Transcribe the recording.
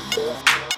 って。